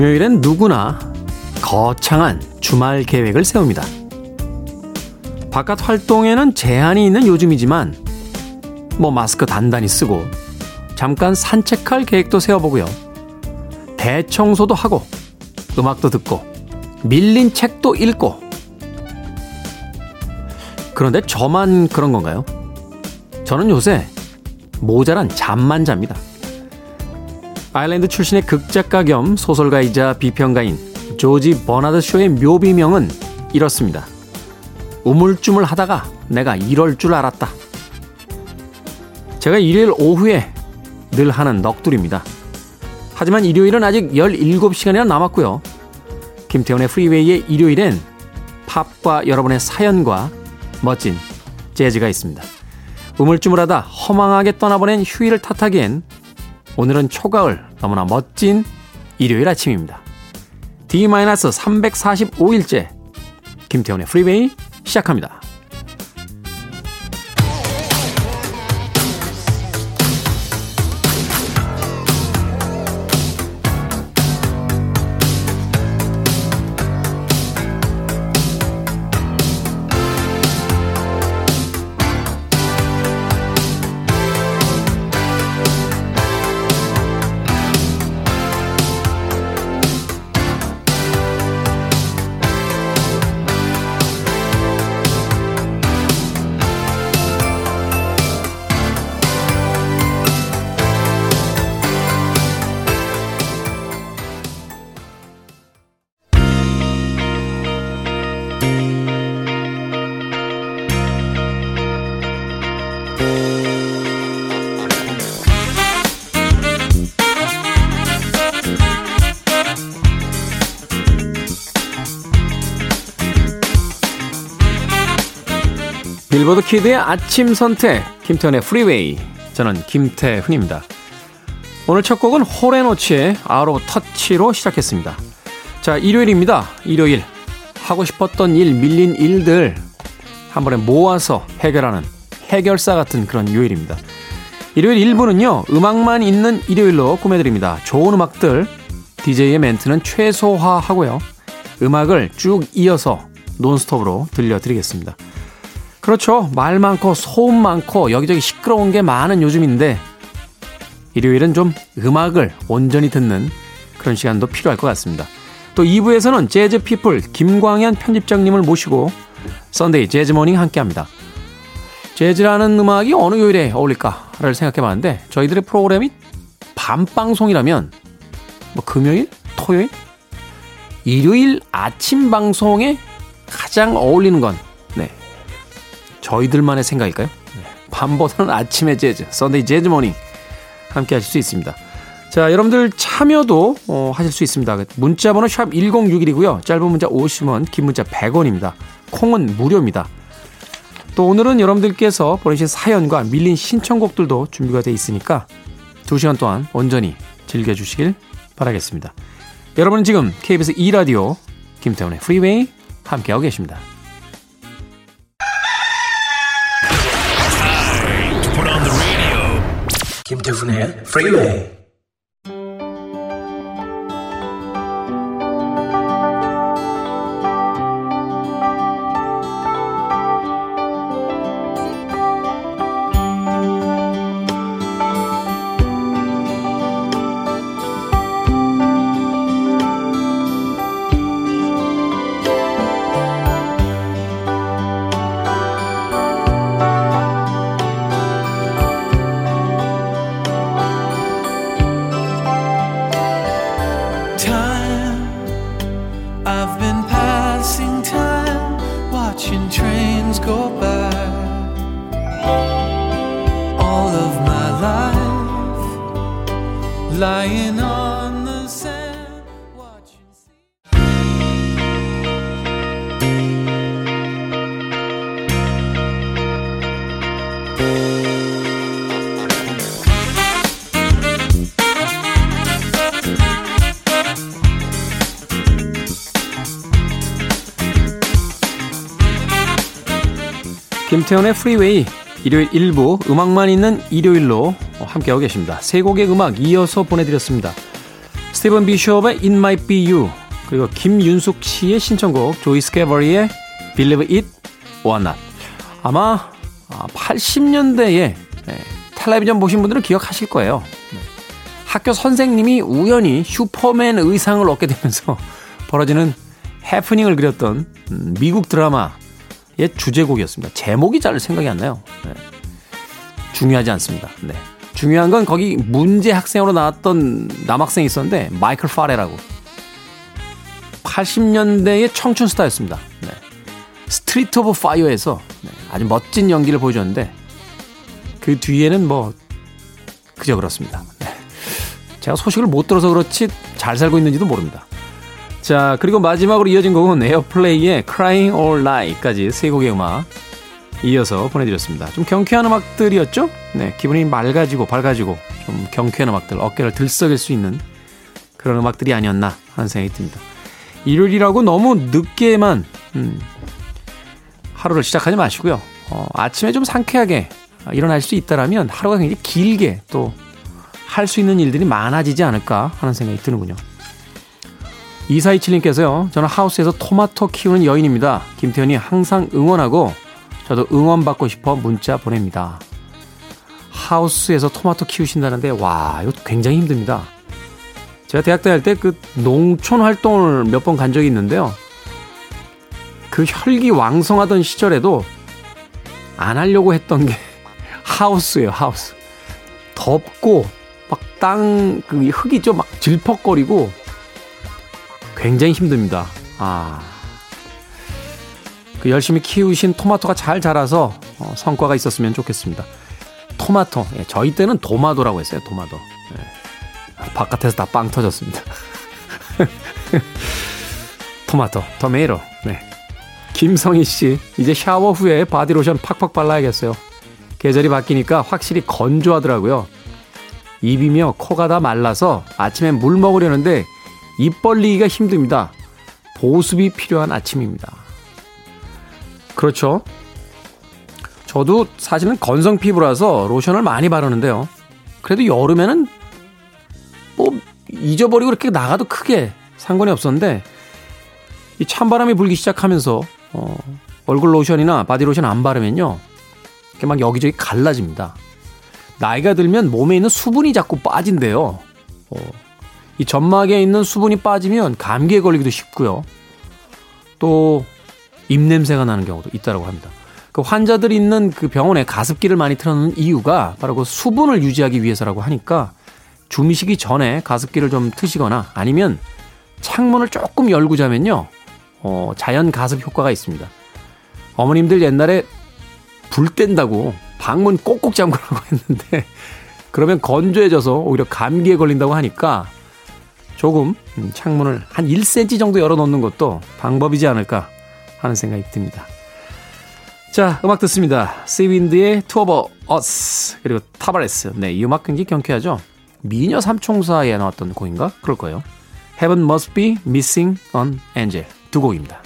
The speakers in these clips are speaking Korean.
금요일엔 누구나 거창한 주말 계획을 세웁니다. 바깥 활동에는 제한이 있는 요즘이지만 뭐 마스크 단단히 쓰고 잠깐 산책할 계획도 세워보고요. 대청소도 하고 음악도 듣고 밀린 책도 읽고 그런데 저만 그런 건가요? 저는 요새 모자란 잠만 잡니다. 아일랜드 출신의 극작가 겸 소설가이자 비평가인 조지 버나드 쇼의 묘비명은 이렇습니다. 우물쭈물 하다가 내가 이럴 줄 알았다. 제가 일요일 오후에 늘 하는 넋두리입니다. 하지만 일요일은 아직 17시간이나 남았고요. 김태훈의 프리웨이의 일요일엔 팝과 여러분의 사연과 멋진 재즈가 있습니다. 우물쭈물하다 허망하게 떠나보낸 휴일을 탓하기엔 오늘은 초가을 너무나 멋진 일요일 아침입니다. D-345일째 김태훈의 프리웨이 시작합니다. 빌보드 키드의 아침 선택, 김태훈의 프리웨이. 저는 김태훈입니다. 오늘 첫 곡은 호레노치의 아로 터치로 시작했습니다. 자, 일요일입니다. 일요일. 하고 싶었던 일, 밀린 일들 한 번에 모아서 해결하는 해결사 같은 그런 요일입니다. 일요일 1부는요, 음악만 있는 일요일로 꾸며드립니다. 좋은 음악들, DJ의 멘트는 최소화하고요. 음악을 쭉 이어서 논스톱으로 들려드리겠습니다. 그렇죠. 말 많고 소음 많고 여기저기 시끄러운 게 많은 요즘인데 일요일은 좀 음악을 온전히 듣는 그런 시간도 필요할 것 같습니다. 또 2부에서는 재즈 피플 김광현 편집장님을 모시고 Sunday Jazz Morning 함께 합니다. 재즈라는 음악이 어느 요일에 어울릴까를 생각해 봤는데 저희들의 프로그램이 밤방송이라면 뭐 금요일, 토요일, 일요일 아침 방송에 가장 어울리는 건 네, 저희들만의 생각일까요? 네. 밤보다는 아침의 재즈, Sunday Jazz Morning 함께 하실 수 있습니다. 자, 여러분들 참여도 어, 하실 수 있습니다. 문자 번호 샵 1061이고요. 짧은 문자 50원, 긴 문자 100원입니다. 콩은 무료입니다. 또 오늘은 여러분들께서 보내신 사연과 밀린 신청곡들도 준비가 되어 있으니까 2시간 동안 온전히 즐겨주시길 바라겠습니다. 여러분은 지금 KBS 2라디오 김태훈의 프리웨이 함께하고 계십니다. 김태훈 김태훈의 Freeway 일요일 1부 음악만 있는 일요일로 함께하고 계십니다. 세 곡의 음악 이어서 보내드렸습니다. 스티븐 비숍의 It Might Be You 그리고 김윤숙 씨의 신청곡 조이 스카버리의 Believe It or Not 아마 80년대에 텔레비전 보신 분들은 기억하실 거예요. 네. 학교 선생님이 우연히 슈퍼맨 의상을 얻게 되면서 벌어지는 해프닝을 그렸던 음, 미국 드라마 의 주제곡이었습니다. 제목이 잘 생각이 안 나요. 네. 중요하지 않습니다. 네. 중요한 건 거기 문제 학생으로 나왔던 남학생이 있었는데 마이클 파레라고 80년대의 청춘 스타였습니다. 네. Street of Fire에서 네. 아주 멋진 연기를 보여줬는데 그 뒤에는 뭐 그저 그렇습니다. 네. 제가 소식을 못 들어서 그렇지 잘 살고 있는지도 모릅니다. 자 그리고 마지막으로 이어진 곡은 에어플레이의 Crying All Night까지 세 곡의 음악 이어서 보내드렸습니다. 좀 경쾌한 음악들이었죠? 네, 기분이 맑아지고 밝아지고 좀 경쾌한 음악들, 어깨를 들썩일 수 있는 그런 음악들이 아니었나 하는 생각이 듭니다. 일요일이라고 너무 늦게만 음, 하루를 시작하지 마시고요. 어, 아침에 좀 상쾌하게 일어날 수 있다라면 하루가 굉장히 길게 또 할 수 있는 일들이 많아지지 않을까 하는 생각이 드는군요. 2427님께서요. 저는 하우스에서 토마토 키우는 여인입니다. 김태현이 항상 응원하고 저도 응원받고 싶어 문자 보냅니다. 하우스에서 토마토 키우신다는데 와 이거 굉장히 힘듭니다. 제가 대학 때할때그 농촌 활동을 몇 번 간 적이 있는데요. 그 혈기 왕성하던 시절에도 안 하려고 했던 게 하우스예요, 하우스. 덥고 막 땅 그 흙이 좀 막 질퍽거리고 굉장히 힘듭니다. 아. 그 열심히 키우신 토마토가 잘 자라서 어, 성과가 있었으면 좋겠습니다. 토마토. 예, 저희 때는 도마도라고 했어요. 도마도. 예. 바깥에서 다 빵 터졌습니다. 토마토, 토메이로. 네. 김성희 씨, 이제 샤워 후에 바디로션 팍팍 발라야겠어요. 계절이 바뀌니까 확실히 건조하더라고요. 입이며 코가 다 말라서 아침에 물 먹으려는데 입 벌리기가 힘듭니다. 보습이 필요한 아침입니다. 그렇죠. 저도 사실은 건성 피부라서 로션을 많이 바르는데요. 그래도 여름에는 뭐 잊어버리고 이렇게 나가도 크게 상관이 없었는데 이 찬바람이 불기 시작하면서 어, 얼굴 로션이나 바디 로션 안 바르면요. 이렇게 막 여기저기 갈라집니다. 나이가 들면 몸에 있는 수분이 자꾸 빠진대요. 어, 이 점막에 있는 수분이 빠지면 감기에 걸리기도 쉽고요. 또 입냄새가 나는 경우도 있다고 합니다. 그 환자들이 있는 그 병원에 가습기를 많이 틀어놓는 이유가 바로 그 수분을 유지하기 위해서라고 하니까 주무시기 전에 가습기를 좀 트시거나 아니면 창문을 조금 열고 자면요. 어, 자연 가습 효과가 있습니다. 어머님들 옛날에 불 뗀다고 방문 꼭꼭 잠그라고 했는데 그러면 건조해져서 오히려 감기에 걸린다고 하니까 조금 창문을 한 1cm 정도 열어놓는 것도 방법이지 않을까 하는 생각이 듭니다. 자, 음악 듣습니다. 세윈드의 Two of Us 그리고 타바레스. 네, 이 음악 굉장히 경쾌하죠. 미녀 삼총사에 나왔던 곡인가? 그럴 거예요. Heaven Must Be Missing an Angel 두 곡입니다.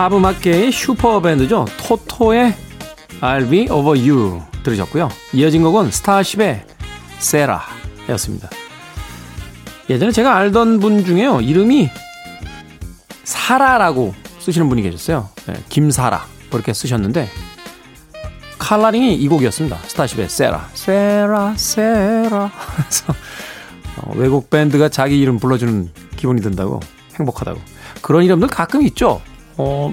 팝 음악계의 슈퍼밴드죠. 토토의 I'll be over you 들으셨고요. 이어진 곡은 스타쉽의 세라 였습니다. 예전에 제가 알던 분 중에요. 이름이 사라라고 쓰시는 분이 계셨어요. 네, 김사라. 그렇게 쓰셨는데, 칼라링이 이 곡이었습니다. 스타쉽의 세라. 세라, 세라. 그래서 어, 외국 밴드가 자기 이름 불러주는 기분이 든다고, 행복하다고. 그런 이름들 가끔 있죠. 어,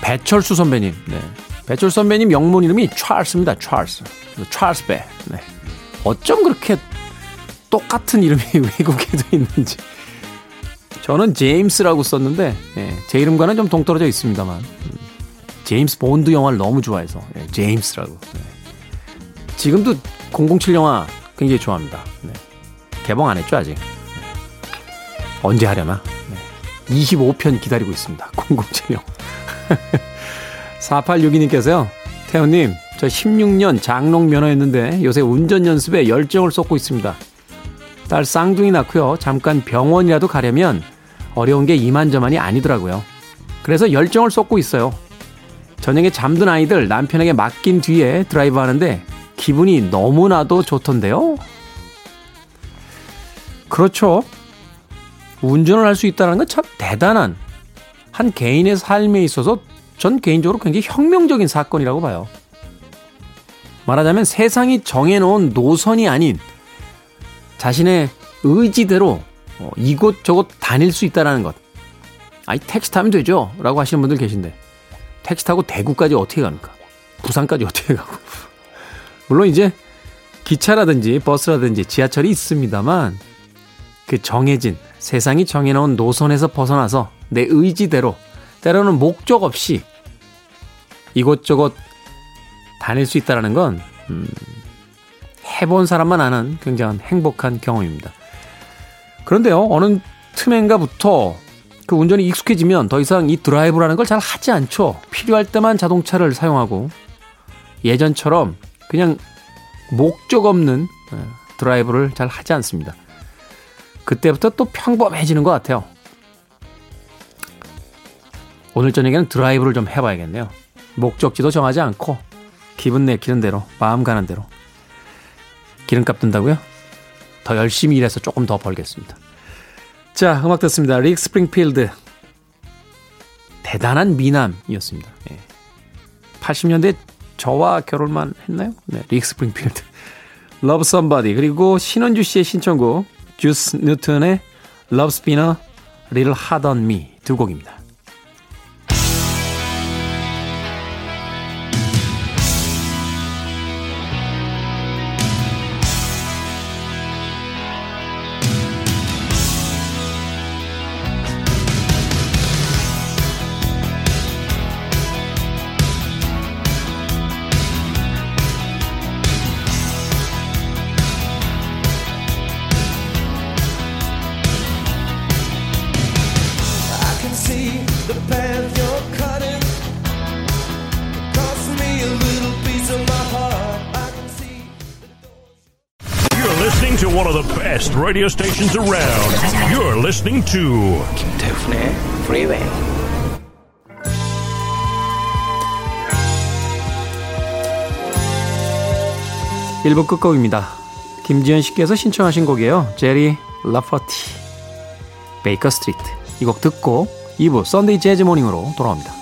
배철수 선배님. 네. 배철수 선배님 영문 이름이 찰스입니다. 찰스. 찰스 배. 네. 어쩜 그렇게 똑같은 이름이 외국에도 있는지. 저는 제임스라고 썼는데 예, 제 이름과는 좀 동떨어져 있습니다만 음, 제임스 본드 영화를 너무 좋아해서 예, 제임스라고. 네. 지금도 007 영화 굉장히 좋아합니다. 네. 개봉 안 했죠 아직. 네. 언제 하려나? 25편 기다리고 있습니다. 007 영화. 4862님께서요. 태훈님, 저 16년 장롱 면허였는데 요새 운전 연습에 열정을 쏟고 있습니다. 딸 쌍둥이 낳고요. 잠깐 병원이라도 가려면 어려운 게 이만저만이 아니더라고요. 그래서 열정을 쏟고 있어요. 저녁에 잠든 아이들 남편에게 맡긴 뒤에 드라이브 하는데 기분이 너무나도 좋던데요. 그렇죠. 운전을 할 수 있다는 건 참 대단한 한 개인의 삶에 있어서 전 개인적으로 굉장히 혁명적인 사건이라고 봐요. 말하자면 세상이 정해놓은 노선이 아닌 자신의 의지대로 어, 이곳저곳 다닐 수 있다는 것. 아이, 택시 타면 되죠? 라고 하시는 분들 계신데, 택시 타고 대구까지 어떻게 갑니까? 부산까지 어떻게 가고. 물론 이제 기차라든지 버스라든지 지하철이 있습니다만, 그 정해진, 세상이 정해놓은 노선에서 벗어나서 내 의지대로, 때로는 목적 없이 이곳저곳 다닐 수 있다는 건, 음, 해본 사람만 아는 굉장한 행복한 경험입니다. 그런데요, 어느 틈엔가부터 그 운전이 익숙해지면 더 이상 이 드라이브라는 걸 잘 하지 않죠. 필요할 때만 자동차를 사용하고 예전처럼 그냥 목적 없는 어, 드라이브를 잘 하지 않습니다. 그때부터 또 평범해지는 것 같아요. 오늘 저녁에는 드라이브를 좀 해봐야겠네요. 목적지도 정하지 않고 기분 내키는 대로 마음 가는 대로 기름값 든다고요? 더 열심히 일해서 조금 더 벌겠습니다. 자, 음악 듣습니다. 릭 스프링필드. 대단한 미남이었습니다. 예. 80년대 저와 결혼만 했나요? 네, 릭 스프링필드. Love Somebody. 그리고 신원주 씨의 신청곡, 주스 뉴턴의 Little Hard on Me 두 곡입니다. Radio stations around. You're listening to 김태훈의 Freeway. 일부 끝곡입니다. 김지현 씨께서 신청하신 곡이에요. 제리 라퍼티 Baker Street 이 곡 듣고 2부 Sunday Jazz Morning으로 돌아옵니다.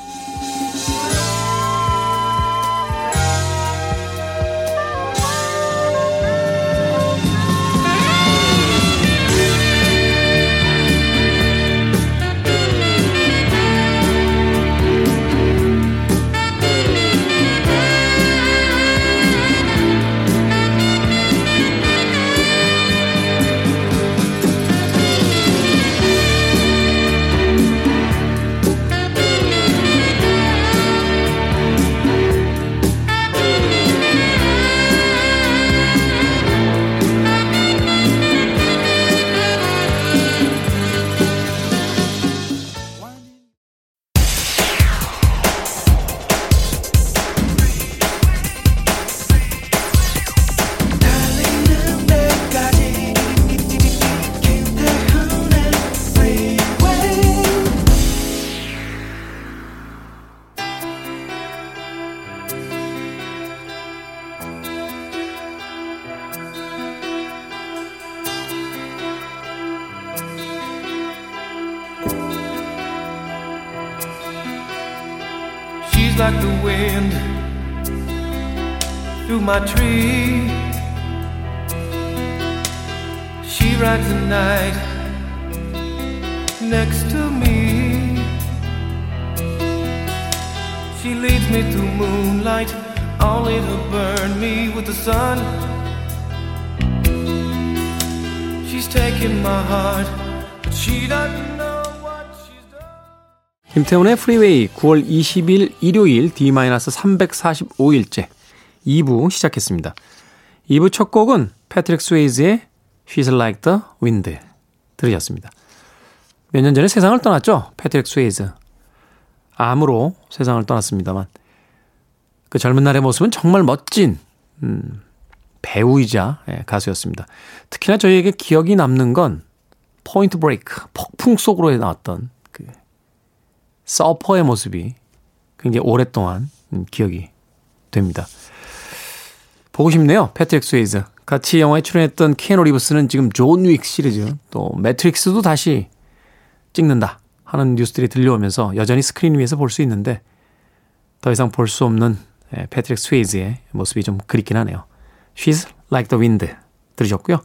my tree. She rides the night next to me. She leads me through moonlight, only to burn me with the sun. She's taking my heart, but she doesn't know what she's done. 김태훈의 프리웨이 9월 20일 일요일 D-345일째 2부 시작했습니다. 2부 첫 곡은 패트릭 스웨이즈의 She's Like the Wind 들으셨습니다. 몇 년 전에 세상을 떠났죠? 패트릭 스웨이즈. 암으로 세상을 떠났습니다만 그 젊은 날의 모습은 정말 멋진 음, 배우이자 예, 가수였습니다. 특히나 저희에게 기억이 남는 건 Point Break, 폭풍 속으로 나왔던 그 서퍼의 모습이 굉장히 오랫동안 음, 기억이 됩니다. 보고 싶네요. 패트릭 스웨이즈. 같이 영화에 출연했던 키아누 리브스는 지금 존 윅 시리즈 또 매트릭스도 다시 찍는다 하는 뉴스들이 들려오면서 여전히 스크린 위에서 볼 수 있는데 더 이상 볼 수 없는 예, 패트릭 스웨이즈의 모습이 좀 그립긴 하네요. She's Like the Wind 들으셨고요.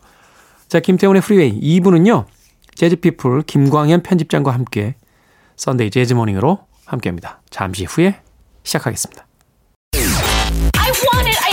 자, 김태훈의 Freeway 2부는요. 재즈피플 김광현 편집장과 함께 썬데이 재즈 모닝으로 함께합니다. 잠시 후에 시작하겠습니다. I want it.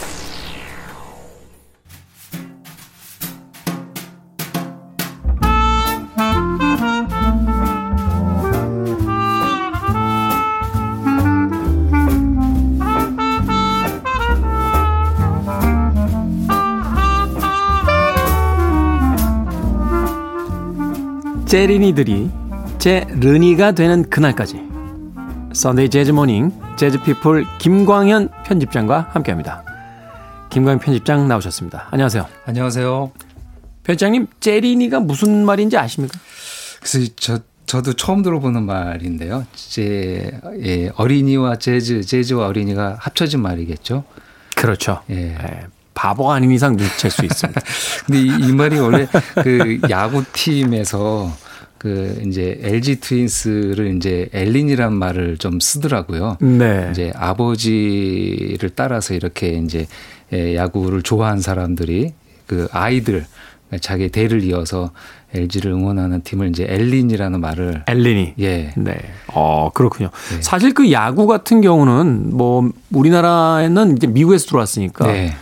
재린이들이 재른이가 되는 그날까지 Sunday Jazz Morning 재즈 피플 김광현 편집장과 함께합니다. 김광현 편집장 나오셨습니다. 안녕하세요. 안녕하세요. 편집장님 재린이가 무슨 말인지 아십니까? 그래서 저 저도 처음 들어보는 말인데요. 제 예, 어린이와 재즈, 재즈와 어린이가 합쳐진 말이겠죠. 그렇죠. 예. 예, 바보가 아닌 이상 눈치챌 수 있습니다. 근데 이, 이 말이 원래 그 야구 팀에서 그 이제 LG 트윈스를 이제 엘린이란 말을 좀 쓰더라고요. 네. 이제 아버지를 따라서 이렇게 이제 예, 야구를 좋아한 사람들이 그 아이들 자기 대를 이어서 LG를 응원하는 팀을 이제 엘린이라는 말을 엘린이. 예. 네. 어, 그렇군요. 네. 사실 그 야구 같은 경우는 뭐 우리나라에는 이제 미국에서 들어왔으니까 네.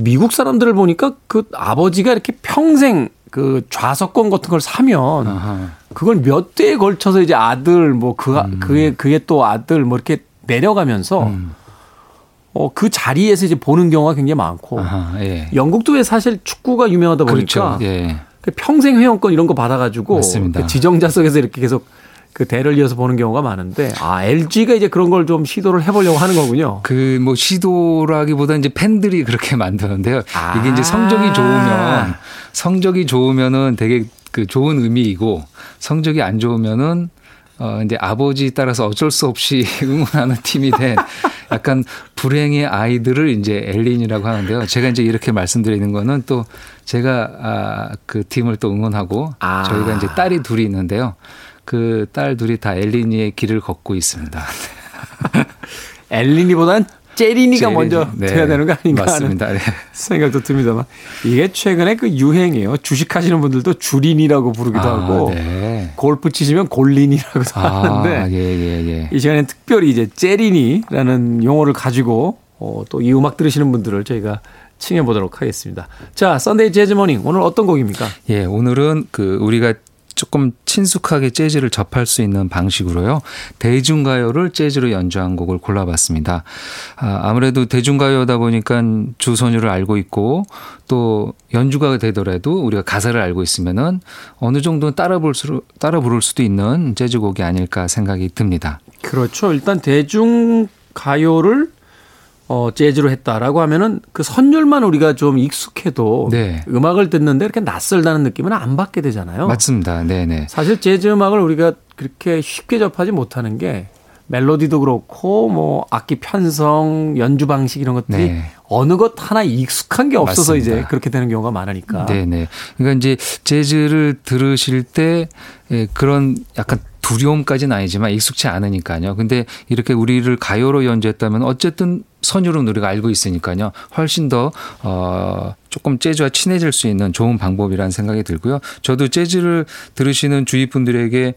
미국 사람들을 보니까 그 아버지가 이렇게 평생 그 좌석권 같은 걸 사면 아하. 그걸 몇 대에 걸쳐서 이제 아들 뭐그 음. 그의 그의 또 아들 뭐 이렇게 내려가면서 어그 자리에서 이제 보는 경우가 굉장히 많고 아하, 예. 영국도 왜 사실 축구가 유명하다 보니까 그렇죠. 예. 그 평생 회원권 이런 거 받아가지고 맞습니다. 그 지정자석에서 이렇게 계속 그 대를 이어서 보는 경우가 많은데 아 LG가 이제 그런 걸 좀 시도를 해보려고 하는 거군요. 그 뭐 시도라기보다 이제 팬들이 그렇게 만드는데요. 아. 이게 이제 성적이 좋으면 성적이 좋으면은 되게 그 좋은 의미이고 성적이 안 좋으면은 어 이제 아버지 따라서 어쩔 수 없이 응원하는 팀이 된 약간 불행의 아이들을 이제 엘린이라고 하는데요. 제가 이제 이렇게 말씀드리는 거는 또 제가 아, 그 팀을 또 응원하고 아. 저희가 이제 딸이 둘이 있는데요. 그 딸 둘이 다 엘린이의 길을 걷고 있습니다. 엘리니보다는 재린이가 재린이. 먼저 네. 돼야 되는 거 아닌가 맞습니다. 하는 네. 생각도 듭니다만 이게 최근에 그 유행이에요. 주식하시는 분들도 주린이라고 부르기도 아, 하고 네. 골프 치시면 골린이라고도 아, 하는데 예, 예, 예. 이 시간에 특별히 이제 재린이라는 용어를 가지고 어, 또 이 음악 들으시는 분들을 저희가 칭해 보도록 하겠습니다. 자, Sunday Jazz Morning 오늘 어떤 곡입니까? 예, 오늘은 그 우리가 조금 친숙하게 재즈를 접할 수 있는 방식으로요. 대중가요를 재즈로 연주한 곡을 골라봤습니다. 아, 아무래도 대중가요다 보니까 주소녀를 알고 있고 또 연주가 되더라도 우리가 가사를 알고 있으면은 어느 정도는 따라 볼 수, 따라 부를 수도 있는 재즈곡이 아닐까 생각이 듭니다. 그렇죠. 일단 대중 가요를 어, 재즈로 했다라고 하면은 그 선율만 우리가 좀 익숙해도 네. 음악을 듣는데 이렇게 낯설다는 느낌은 안 받게 되잖아요. 맞습니다. 네네. 사실 재즈 음악을 우리가 그렇게 쉽게 접하지 못하는 게 멜로디도 그렇고 뭐 악기 편성, 연주 방식 이런 것들이 네. 어느 것 하나 익숙한 게 없어서 맞습니다. 이제 그렇게 되는 경우가 많으니까. 네네. 그러니까 이제 재즈를 들으실 때 예, 그런 약간 두려움까지는 아니지만 익숙치 않으니까요. 근데 이렇게 우리를 가요로 연주했다면 어쨌든 선율은 우리가 알고 있으니까요. 훨씬 더, 어, 조금 재즈와 친해질 수 있는 좋은 방법이라는 생각이 들고요. 저도 재즈를 들으시는 주위 분들에게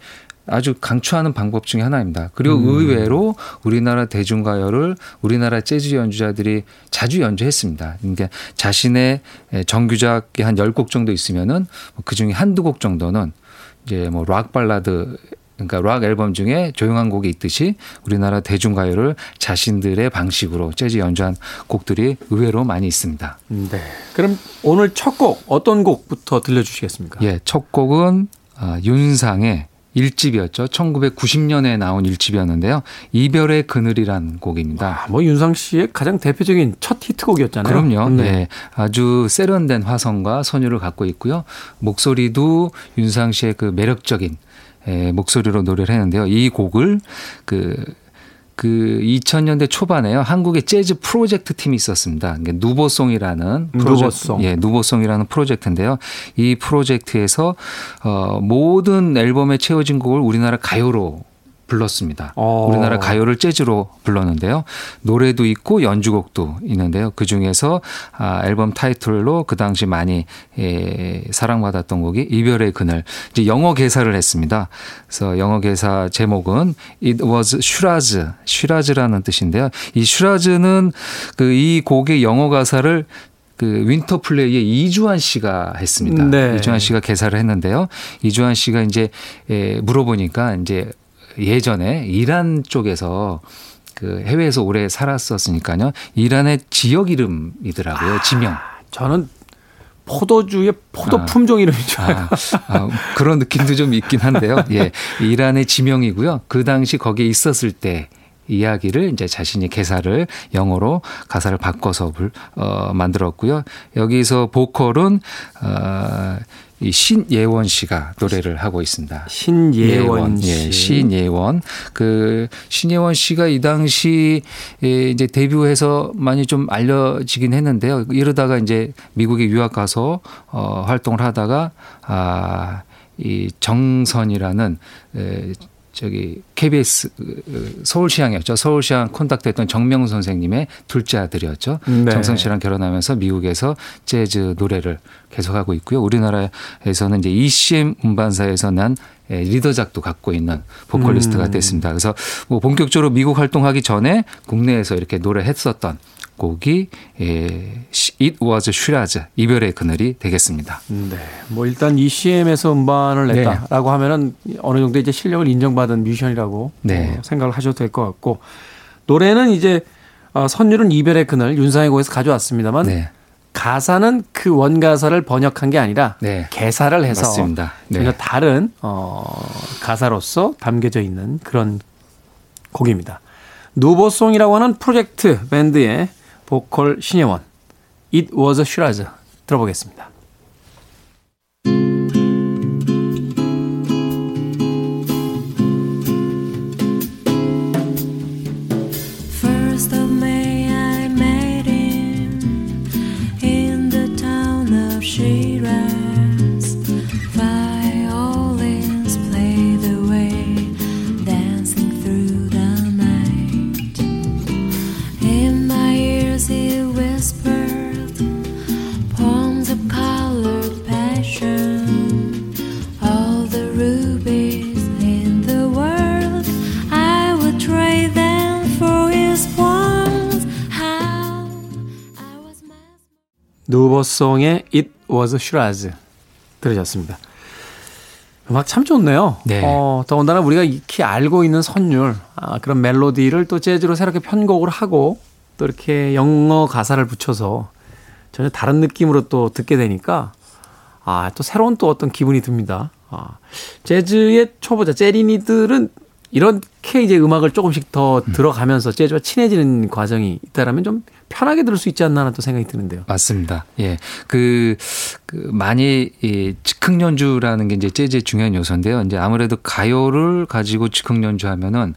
아주 강추하는 방법 중에 하나입니다. 그리고 의외로 우리나라 대중가요를 우리나라 재즈 연주자들이 자주 연주했습니다. 그러니까 자신의 정규작이 한 10곡 정도 있으면은 그 중에 한두 곡 정도는 이제 뭐 락 발라드 그러니까 락 앨범 중에 조용한 곡이 있듯이 우리나라 대중가요를 자신들의 방식으로 재즈 연주한 곡들이 의외로 많이 있습니다. 네. 그럼 오늘 첫 곡 어떤 곡부터 들려주시겠습니까? 예, 첫 곡은 어, 윤상의 일집이었죠. 1990년에 나온 일집이었는데요. 이별의 그늘이란 곡입니다. 아, 뭐 윤상 씨의 가장 대표적인 첫 히트곡이었잖아요. 그럼요. 네. 예. 아주 세련된 화성과 선율을 갖고 있고요. 목소리도 윤상 씨의 그 매력적인 예, 목소리로 노래를 했는데요. 이 곡을 그, 그 2000년대 초반에요. 한국의 재즈 프로젝트 팀이 있었습니다. 그러니까 누보송이라는 프로젝트, 누보송. 예, 누보송이라는 프로젝트인데요. 이 프로젝트에서 어, 모든 앨범에 채워진 곡을 우리나라 가요로 불렀습니다. 어. 우리나라 가요를 재즈로 불렀는데요. 노래도 있고 연주곡도 있는데요. 그 중에서 아, 앨범 타이틀로 그 당시 많이 예, 사랑받았던 곡이 이별의 그늘. 이제 영어 개사를 했습니다. 그래서 영어 개사 제목은 It was Shiraz, Shiraz라는 뜻인데요. 이 Shiraz는 그 이 곡의 영어 가사를 그 윈터플레이의 이주한 씨가 했습니다. 네. 이주한 씨가 개사를 했는데요. 이주한 씨가 이제 에, 물어보니까 이제 예전에 이란 쪽에서 그 해외에서 오래 살았었으니까요. 이란의 지역 이름이더라고요. 지명. 저는 포도주의 포도 아. 품종 이름인 줄 알고. 아, 아, 그런 느낌도 좀 있긴 한데요. 예. 이란의 지명이고요. 그 당시 거기에 있었을 때 이야기를 이제 자신이 개사를 영어로 가사를 바꿔서 불, 어, 만들었고요. 여기서 보컬은 어, 이 신예원 씨가 노래를 하고 있습니다. 신예원 씨. 예, 신예원. 그 신예원 씨가 이 당시 에 이제 데뷔해서 많이 좀 알려지긴 했는데요. 이러다가 이제 미국에 유학 가서 어 활동을 하다가 아이 정선이라는 에 저기 KBS 그 서울시향이었죠. 서울시향 콘닥트했던 정명훈 선생님의 둘째 아들이었죠. 네. 정선 씨랑 결혼하면서 미국에서 재즈 노래를 계속하고 있고요. 우리나라에서는 이제 ECM 음반사에서 난 예, 리더작도 갖고 있는 보컬리스트가 음. 됐습니다. 그래서 뭐 본격적으로 미국 활동하기 전에 국내에서 이렇게 노래했었던 곡이 예, It Was Shiraz 이별의 그늘이 되겠습니다. 네. 뭐 일단 ECM에서 음반을 네. 냈다라고 하면은 어느 정도 이제 실력을 인정받은 뮤지션이라고 네. 어, 생각을 하셔도 될 것 같고 노래는 이제 어, 선율은 이별의 그늘 윤상의 곡에서 가져왔습니다만 네. 가사는 그 원가사를 번역한 게 아니라 네. 개사를 해서 맞습니다. 네. 전혀 다른 어, 가사로서 담겨져 있는 그런 곡입니다. 누보송이라고 하는 프로젝트 밴드의 보컬 신예원 It Was a Shiraz 들어보겠습니다. 누보송의 It Was Shiraz 들으셨습니다. 음악 참 좋네요. 네. 어, 더군다나 우리가 익히 알고 있는 선율, 아, 그런 멜로디를 또 재즈로 새롭게 편곡을 하고 또 이렇게 영어 가사를 붙여서 전혀 다른 느낌으로 또 듣게 되니까 아, 또 새로운 또 어떤 기분이 듭니다. 아, 재즈의 초보자, 재리니들은 이렇게 이제 음악을 조금씩 더 들어가면서 재즈와 친해지는 과정이 있다라면 좀 편하게 들을 수 있지 않나 하는 또 생각이 드는데요. 맞습니다. 예. 그, 그 많이 이 즉흥 연주라는 게 이제 재즈의 중요한 요소인데요. 이제 아무래도 가요를 가지고 즉흥 연주하면은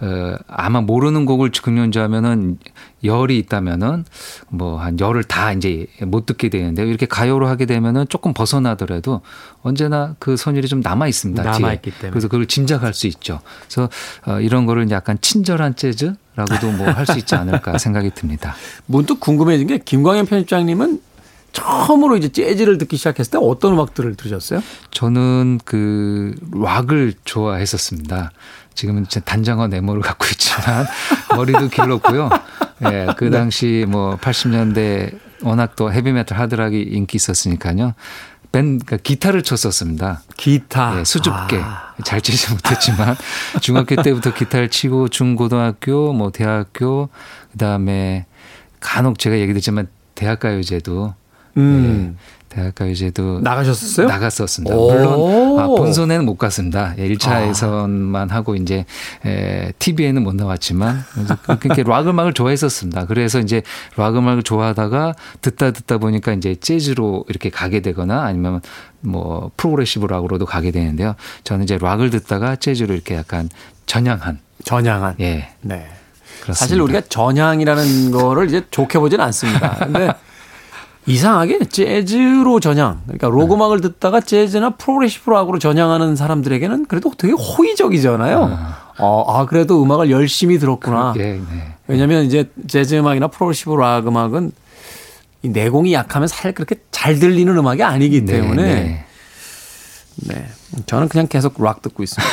어 아마 모르는 곡을 즉흥 연주하면은 열이 있다면은 뭐 한 열을 다 이제 못 듣게 되는데 이렇게 가요로 하게 되면은 조금 벗어나더라도 언제나 그 선율이 좀 남아 있습니다. 뒤에. 남아 있기 때문에. 그래서 그걸 짐작할 수 있죠. 그래서 어 이런 거를 약간 친절한 재즈 라고도 뭐 할 수 있지 않을까 생각이 듭니다. 문득 궁금해진 게 김광현 편집장님은 처음으로 이제 재즈를 듣기 시작했을 때 어떤 음악들을 들으셨어요? 저는 그 락을 좋아했었습니다. 지금은 진짜 단장어 네모를 갖고 있지만 머리도 길렀고요. 예, 그 당시 뭐 80년대 워낙 또 헤비메탈 하드락이 인기 있었으니까요. 밴 그러니까 기타를 쳤었습니다. 기타. 예, 수줍게 아, 잘 치지 못했지만 중학교 때부터 기타를 치고 중고등학교 뭐 대학교 그다음에 간혹 제가 얘기 드렸지만 대학가요제도 음. 예, 대학가요제도 나가셨었어요? 나갔었습니다. 오. 물론 아, 본선에는 못 갔습니다. 예, 1차 아. 예선만 하고 이제 에, TV에는 못 나왔지만 그래서 그렇게 락 음악을 좋아했었습니다. 그래서 이제 락 음악을 좋아하다가 듣다 듣다 보니까 이제 재즈로 이렇게 가게 되거나 아니면 뭐 progressive 락으로도 가게 되는데요. 저는 이제 락을 듣다가 재즈로 이렇게 약간 전향한 전향한. 예. 네. 그렇습니다. 사실 우리가 전향이라는 거를 이제 좋게 보진 않습니다. 근데 이상하게 재즈로 전향, 그러니까 록 음악을 듣다가 재즈나 progressive 락으로 전향하는 사람들에게는 그래도 되게 호의적이잖아요. 어, 아, 그래도 음악을 열심히 들었구나. 예, 네. 왜냐면 이제 재즈 음악이나 progressive 락 음악은 이 내공이 약하면 사실 그렇게 잘 들리는 음악이 아니기 네, 때문에 네. 네. 저는 그냥 계속 락 듣고 있습니다.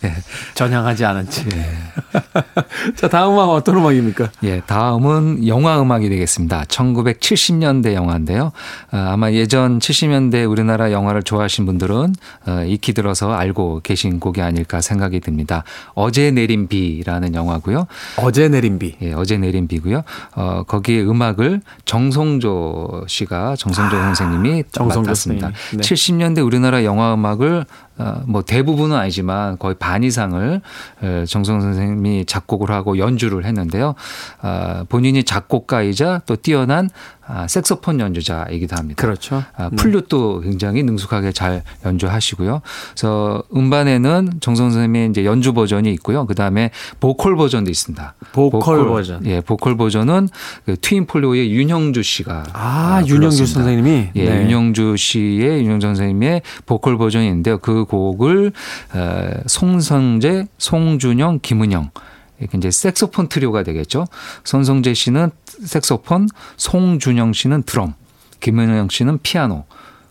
네. 전향하지 않은 채. 자, 다음 음악 어떤 음악입니까? 예, 다음은 영화 음악이 되겠습니다. 1970년대 영화인데요. 아, 아마 예전 70년대 우리나라 영화를 좋아하신 분들은 어, 익히 들어서 알고 계신 곡이 아닐까 생각이 듭니다. 어제 내린 비라는 영화고요. 어제 내린 비. 예, 어제 내린 비고요. 어, 거기에 음악을 정성조 씨가 정성조 선생님이 아, 정성조 맡았습니다. 선생님이. 네. 70년대 우리나라 영화 음악을 어, 뭐 대부분은 아니지만 거의 반 이상을 에, 정성 선생님이 작곡을 하고 연주를 했는데요. 아, 본인이 작곡가이자 또 뛰어난 아, 색소폰 연주자이기도 합니다. 그렇죠. 아, 플룻도 굉장히 능숙하게 잘 연주하시고요. 그래서 음반에는 정성 선생님의 이제 연주 버전이 있고요. 그 다음에 보컬 버전도 있습니다. 보컬 버전. 예, 보컬 버전은 그 트윈 폴리오의 윤형주 씨가 아, 불렀습니다. 선생님이. 예, 네. 윤영주 씨의 윤영주 선생님의 보컬 버전이 있는데요. 그 곡을 어, 손성재, 송준영, 김은영 이렇게 이제 색소폰 트리오가 되겠죠. 손성재 씨는 색소폰, 송준영 씨는 드럼, 김은영 씨는 피아노.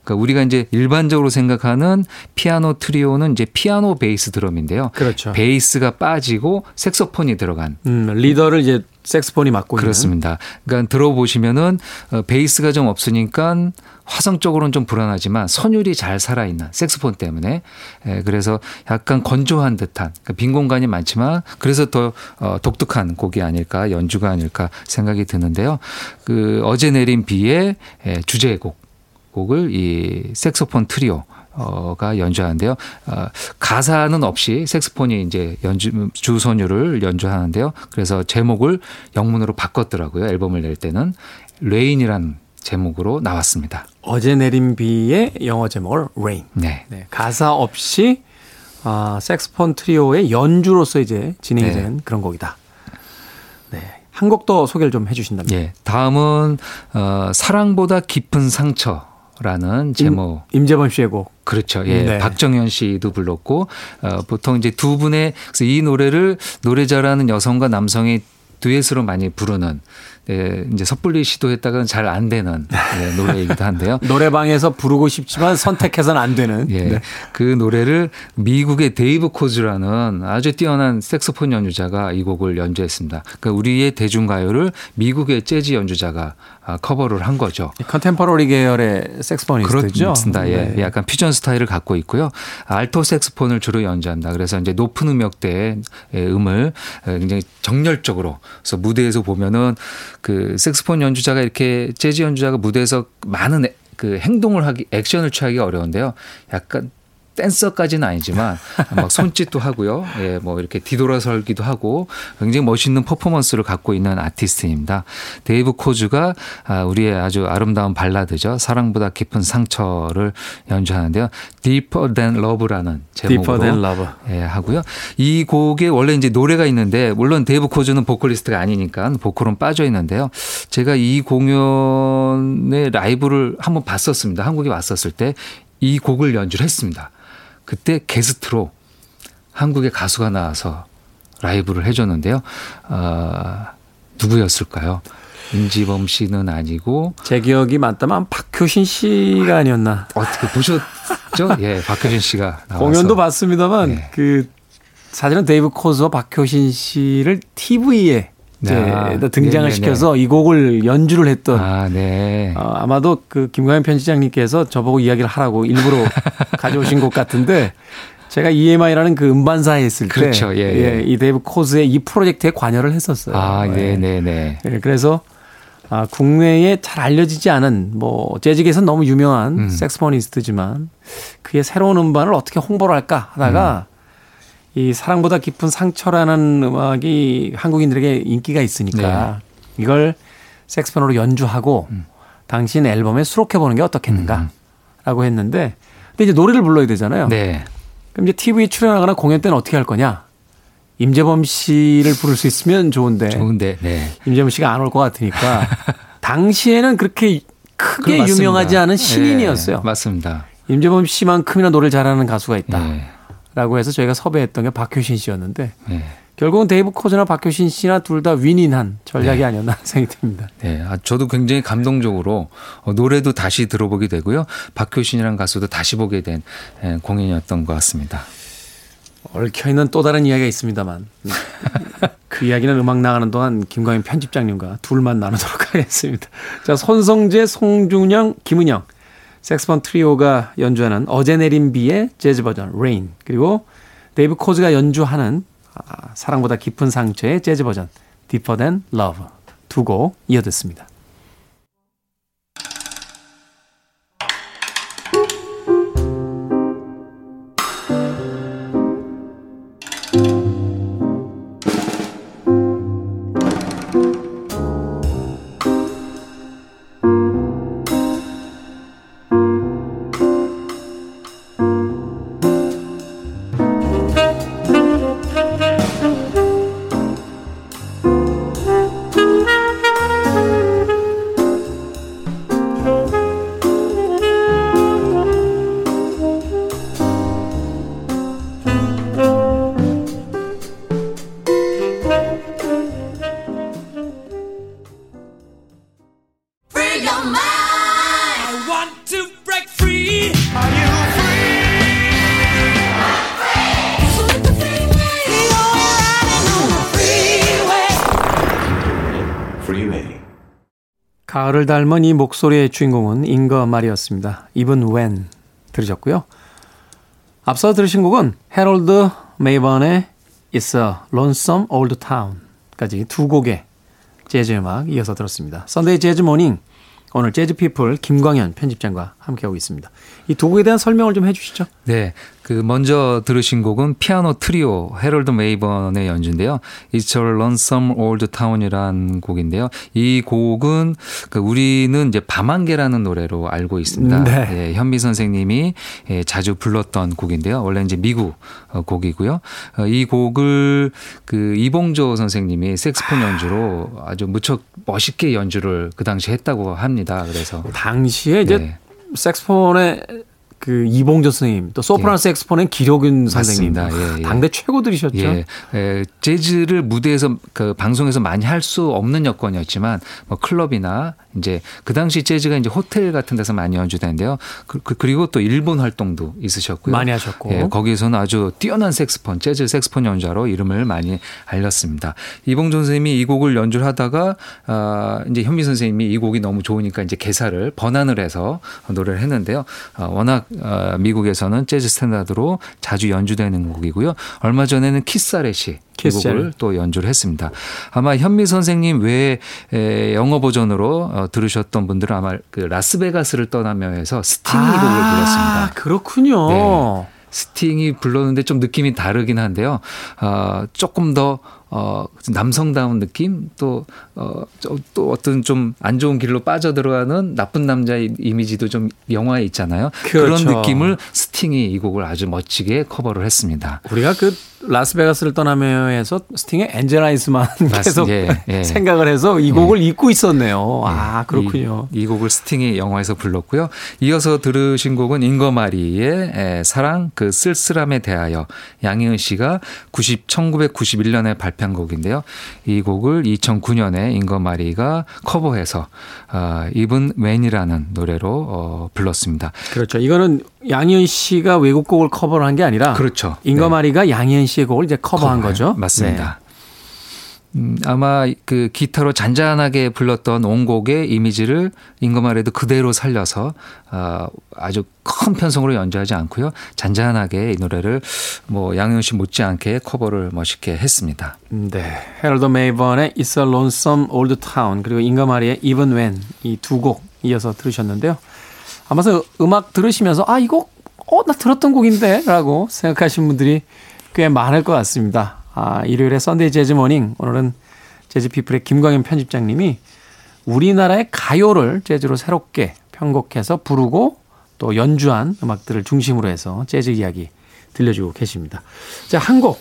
그러니까 우리가 이제 일반적으로 생각하는 피아노 트리오는 이제 피아노 베이스 드럼인데요. 그렇죠. 베이스가 빠지고 색소폰이 들어간 음, 리더를 이제 색스폰이 맡고 그렇습니다. 그러니까 들어보시면은 어, 베이스가 좀 없으니까 화성적으로는 좀 불안하지만 선율이 잘 살아있는 색스폰 때문에 에, 그래서 약간 건조한 듯한 그러니까 빈 공간이 많지만 그래서 더 어, 독특한 곡이 아닐까 연주가 아닐까 생각이 드는데요. 그 어제 내린 비의 에, 주제곡 곡을 이 색소폰 트리오 어가 연주하는데요. 어, 가사는 없이 색스폰이 이제 연주 주선율을 연주하는데요. 그래서 제목을 영문으로 바꿨더라고요. 앨범을 낼 때는 Rain이란 제목으로 나왔습니다. 어제 내린 비의 영어 제목을 Rain. 네. 네, 가사 없이 아, 색스폰 트리오의 연주로서 이제 진행이 네. 되는 그런 곡이다. 네. 한 곡 더 소개를 좀 해주신다면. 예. 다음은 어, 사랑보다 깊은 상처 라는 제목. 임 재범 씨의 곡. 그렇죠. 예. 네. 박정현 씨도 불렀고 어, 보통 이제 두 분의 그래서 이 노래를 노래 잘하는 여성과 남성이 듀엣으로 많이 부르는 예, 이제 섣불리 시도했다가는 잘 안 되는 예, 노래이기도 한데요. 노래방에서 부르고 싶지만 선택해서는 안 되는. 예. 네. 그 노래를 미국의 데이브 코즈라는 아주 뛰어난 색소폰 연주자가 이 곡을 연주했습니다. 그러니까 우리의 대중가요를 미국의 재즈 연주자가 아, 커버를 한 거죠. contemporary 계열의 saxophonist죠. 그렇습니다. 예. 네. 약간 퓨전 스타일을 갖고 있고요. 알토 색스폰을 주로 연주합니다. 그래서 이제 높은 음역대의 음을 굉장히 정열적으로 그래서 무대에서 보면은 그 색스폰 연주자가 이렇게 재즈 연주자가 무대에서 많은 애- 그 행동을 하기 액션을 취하기 어려운데요. 약간 댄서까지는 아니지만 막 손짓도 하고요. 예, 뭐 이렇게 뒤돌아설기도 하고 굉장히 멋있는 퍼포먼스를 갖고 있는 아티스트입니다. 데이브 코즈가 아, 우리의 아주 아름다운 발라드죠. 사랑보다 깊은 상처를 연주하는데요. Deeper Than Love라는 제목으로 Deeper Than Love. 예, 하고요. 이 곡에 원래 이제 노래가 있는데 물론 데이브 코즈는 보컬리스트가 아니니까 보컬은 빠져 있는데요. 제가 이 공연의 라이브를 한번 봤었습니다. 한국에 왔었을 때 이 곡을 연주를 했습니다. 그때 게스트로 한국의 가수가 나와서 라이브를 해줬는데요. 아, 누구였을까요? 임재범 씨는 아니고 제 기억이 맞다면 박효신 씨가 아니었나. 어떻게 보셨죠? 예, 박효신 씨가 나와서 공연도 봤습니다만 네. 그 사실은 데이브 코즈와 박효신 씨를 TV에 아, 등장을 네네네. 시켜서 이 곡을 연주를 했던 아, 네. 어, 아마도 그 김광현 편집장님께서 저보고 이야기를 하라고 일부러 가져오신 곡 같은데 제가 EMI라는 그 음반사에 있을 때 그렇죠. 예, 예. 이 데이브 코즈의 이 프로젝트에 관여를 했었어요. 아, 예. 네, 네, 네. 예, 그래서 아, 국내에 잘 알려지지 않은 뭐 재즈계에서 너무 유명한 음. 색스포니스트지만 그의 새로운 음반을 어떻게 홍보를 할까 하다가 음. 이 사랑보다 깊은 상처라는 음악이 한국인들에게 인기가 있으니까 이걸 색스폰으로 연주하고 음. 당신 앨범에 수록해 보는 게 어떻겠는가라고 했는데 근데 이제 노래를 불러야 되잖아요. 네. 그럼 이제 TV 출연하거나 공연 때는 어떻게 할 거냐? 임재범 씨를 부를 수 있으면 좋은데 좋은데, 네. 임재범 씨가 안 올 것 같으니까 당시에는 그렇게 크게. 유명하지 않은 신인이었어요. 네, 맞습니다. 임재범 씨만큼이나 노래를 잘하는 가수가 있다 라고 네. 해서 저희가 섭외했던 게 박효신 씨였는데 네. 결국은 데이브 코즈나 박효신 씨나 둘 다 윈윈한 전략이 아니었나 하는 생각이 듭니다. 네, 아, 저도 굉장히 감동적으로 어, 노래도 다시 들어보게 되고요. 박효신이라는 가수도 다시 보게 된 예, 공연이었던 것 같습니다. 얽혀있는 또 다른 이야기가 있습니다만 그 이야기는 음악 나가는 동안 김광현 편집장님과 둘만 나누도록 하겠습니다. 자 손성재, 송준영, 김은영 색스폰 트리오가 연주하는 어제 내린 비의 재즈 버전 Rain 그리고 데이브 코즈가 연주하는 아, 사랑보다 깊은 상처의 재즈 버전 Deeper Than Love 두 곡 이어 듣습니다. 가을을 닮은 이 목소리의 주인공은 잉거 마리였습니다. Even When 들으셨고요. 앞서 들으신 곡은 해롤드 메이번의 It's a Lonesome Old Town까지 두 곡의 재즈 음악 이어서 들었습니다. 썬데이 재즈 모닝 오늘 재즈 피플 김광현 편집장과 함께하고 있습니다. 이 두 곡에 대한 설명을 좀 해주시죠. 네. 그 먼저 들으신 곡은 피아노 트리오 헤럴드 메이번의 연주인데요. It's a Lonesome Old Town이라는 곡인데요. 이 곡은 그 우리는 이제 밤안개라는 노래로 알고 있습니다. 네. 예, 현미 선생님이 예, 자주 불렀던 곡인데요. 원래 이제 미국 어, 곡이고요. 어, 이 곡을 그 이봉조 선생님이 색스폰 연주로 아주 무척 멋있게 연주를 그 당시 했다고 합니다. 그래서 당시에 이제 네. 색스폰의 그 이봉조 선생님 또 소프라노 예. 색스폰의 기록윤 선생님 맞습니다. 예, 예. 당대 최고들이셨죠. 예, 에, 재즈를 무대에서 그 방송에서 많이 할 수 없는 여건이었지만 뭐 클럽이나 이제 그 당시 재즈가 이제 호텔 같은 데서 많이 연주되는데요. 그, 그, 그리고 또 일본 활동도 있으셨고요. 많이 하셨고. 예, 거기에서는 아주 뛰어난 색스폰, 재즈 색스폰 연주자로 이름을 많이 알렸습니다. 이봉조 선생님이 이 곡을 연주를 하다가 아, 이제 현미 선생님이 이 곡이 너무 좋으니까 이제 개사를 번안을 해서 노래를 했는데요. 아, 워낙 아, 미국에서는 재즈 스탠다드로 자주 연주되는 곡이고요. 얼마 전에는 키스 자렛이 이. 곡을 또 연주를 했습니다. 아마 현미 선생님 외에 에, 영어 버전으로 어, 들으셨던 분들은 아마 그 라스베가스를 떠나며에서 스팅이 이 곡을 불렀습니다. 그렇군요. 네. 스팅이 불렀는데 좀 느낌이 다르긴 한데요. 어, 조금 더 어, 남성다운 느낌 또, 어, 저- 또 어떤 좀 안 좋은 길로 빠져들어가는 나쁜 남자의 이미지도 좀 영화에 있잖아요. 그런 그렇죠. 느낌을 스팅이 이 곡을 아주 멋지게 커버를 했습니다. 우리가 그 라스베가스를 떠나며에서 스팅의 엔젤 아이스만 계속 예, 예. 생각을 해서 이 곡을 잊고 있었네요. 아 그렇군요. 이, 이 곡을 스팅이 영화에서 불렀고요. 이어서 들으신 곡은 잉거마리의 에, 사랑 그 쓸쓸함에 대하여 양희은 씨가 90, 1991년에 발표 한 곡인데요. 이 곡을 2009년에 잉거마리가 커버해서 어, 입은 웬이라는 노래로 어, 불렀습니다. 그렇죠. 이거는 양희은 씨가 외국 곡을 커버를 한 게 아니라 그렇죠. 잉거마리가 양희은 씨의 곡을 이제 커버한 커버요. 거죠. 맞습니다. 음, 아마 그 기타로 잔잔하게 불렀던 원곡의 이미지를 잉거마리도 그대로 살려서 어, 아주 큰 편성으로 연주하지 않고요. 잔잔하게 이 노래를 뭐 양희은 씨 못지않게 커버를 멋있게 했습니다. 네. 네. 헤럴드 메이번의 It's a Lonesome Old Town 그리고 잉거마리의 Even When 이 두 곡 이어서 들으셨는데요. 아마서 음악 들으시면서 아 이거 어나 들었던 곡인데 라고 생각하신 분들이 꽤 많을 것 같습니다. 아 일요일에 썬데이 재즈 모닝 오늘은 재즈 피플의 김광현 편집장님이 우리나라의 가요를 재즈로 새롭게 편곡해서 부르고 또 연주한 음악들을 중심으로 해서 재즈 이야기 들려주고 계십니다. 자, 한 곡.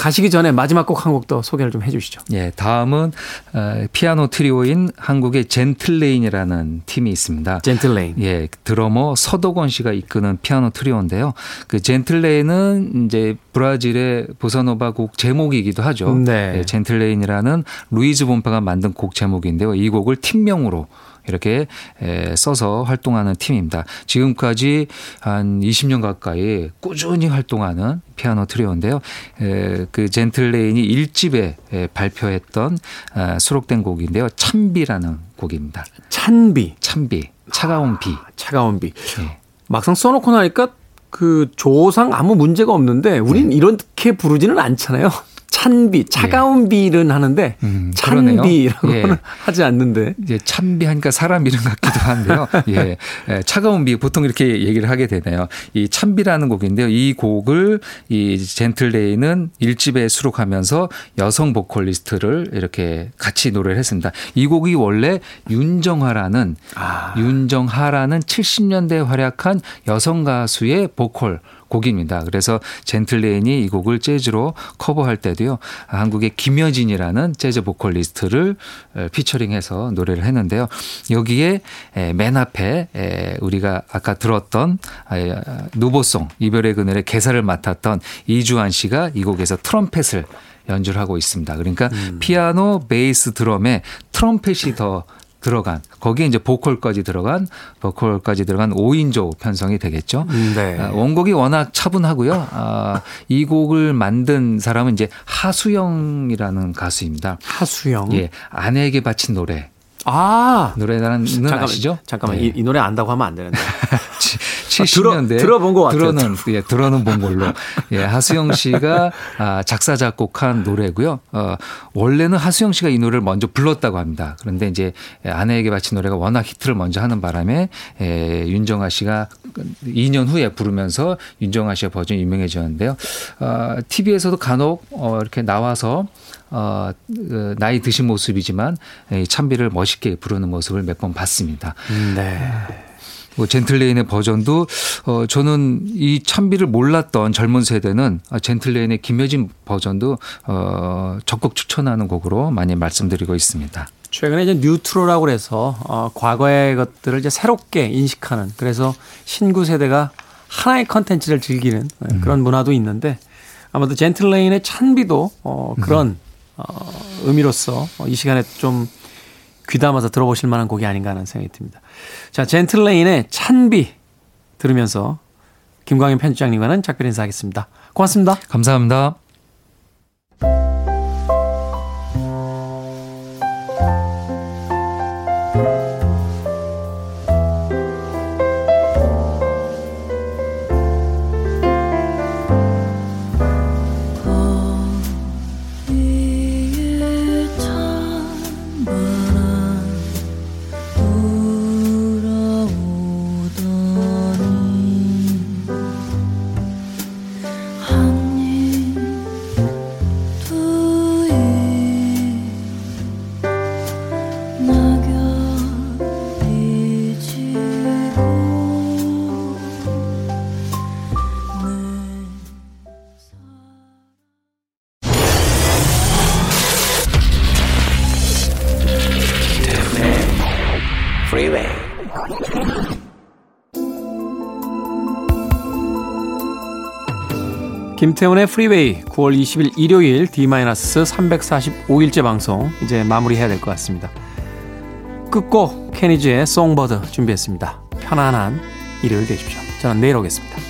가시기 전에 마지막 곡 한 곡 더 소개를 좀 해주시죠. 예, 다음은 어, 피아노 트리오인 한국의 젠틀레인이라는 팀이 있습니다. 젠틀레인. 예, 드러머 서덕원 씨가 이끄는 피아노 트리오인데요. 그 젠틀레인은 이제 브라질의 보사노바 곡 제목이기도 하죠. 네. 예, 젠틀레인이라는 루이즈 본파가 만든 곡 제목인데요. 이 곡을 팀명으로 이렇게 에, 써서 활동하는 팀입니다. 지금까지 한 20년 가까이 꾸준히 활동하는 피아노 트리오인데요. 에, 그 젠틀레인이 1집에 에, 발표했던 아, 수록된 곡인데요. 참비라는 곡입니다. 찬비. 참비, 차가운 비. 차가운 비. 예. 막상 써놓고 나니까 그 조상 아무 문제가 없는데 우린 이렇게 부르지는 않잖아요. 찬비, 차가운 비는 하는데 음. 찬비라고는 예. 하지 않는데. 이제 참비하니까 사람 이름 같기도 한데요. 예, 예, 차가운 비 보통 이렇게 얘기를 하게 되네요. 이 참비라는 곡인데요. 이 곡을 이 젠틀레이는 일집에 수록하면서 여성 보컬리스트를 이렇게 같이 노래를 했습니다. 이 곡이 원래 윤정하라는 아. 윤정하라는 70년대에 활약한 여성 가수의 보컬 곡입니다. 그래서 젠틀레인이 이 곡을 재즈로 커버할 때도요. 한국의 김여진이라는 재즈 보컬리스트를 에, 피처링해서 노래를 했는데요. 여기에 에, 맨 앞에 에, 우리가 아까 들었던 아, 누보송 이별의 그늘의 개사를 맡았던 이주환 씨가 이 곡에서 트럼펫을 연주를 하고 있습니다. 그러니까 피아노, 베이스, 드럼에 트럼펫이 더 들어간 거기에 이제 보컬까지 들어간 보컬까지 들어간 5인조 편성이 되겠죠. 네. 아, 원곡이 워낙 차분하고요. 아, 이 곡을 만든 사람은 이제 하수영이라는 가수입니다. 하수영. 예, 아내에게 바친 노래. 아. 노래라는 잠깐만, 아시죠? 잠깐만 네. 이, 이 노래 안다고 하면 안 되는데. 70년대 들어- 들어 본 것 같아요. 들어는 예, 들어는 본 걸로. 예, 하수영 씨가 아, 작사 작곡한 노래고요. 어, 원래는 하수영 씨가 이 노래를 먼저 불렀다고 합니다. 그런데 이제 아내에게 바친 노래가 워낙 히트를 먼저 하는 바람에 예, 윤정아 씨가 2년 후에 부르면서 윤정아 씨의 버전이 유명해졌는데요. 어, TV에서도 간혹 어, 이렇게 나와서 어, 그 나이 드신 모습이지만 이 참비를 멋있게 부르는 모습을 몇 번 봤습니다. 네. 뭐 젠틀레인의 버전도 어 저는 이 찬비를 몰랐던 젊은 세대는 아, 젠틀레인의 김여진 버전도 어 적극 추천하는 곡으로 많이 말씀드리고 있습니다. 최근에 이제 뉴트로라고 그래서 어, 과거의 것들을 이제 새롭게 인식하는 그래서 신구 세대가 하나의 컨텐츠를 즐기는 네, 그런 문화도 있는데 아마도 젠틀레인의 찬비도 어, 그런 어, 의미로서 어, 이 시간에 좀 귀담아서 들어보실 만한 곡이 아닌가 하는 생각이 듭니다. 자, 젠틀레인의 찬비 들으면서 김광현 편집장님과는 작별 인사하겠습니다. 고맙습니다. 감사합니다. 김태훈의 프리웨이 9월 20일 일요일 D-345일째 방송 이제 마무리해야 될 것 같습니다. 끝곡 케니지의 송버드 준비했습니다. 편안한 일요일 되십시오. 저는 내일 오겠습니다.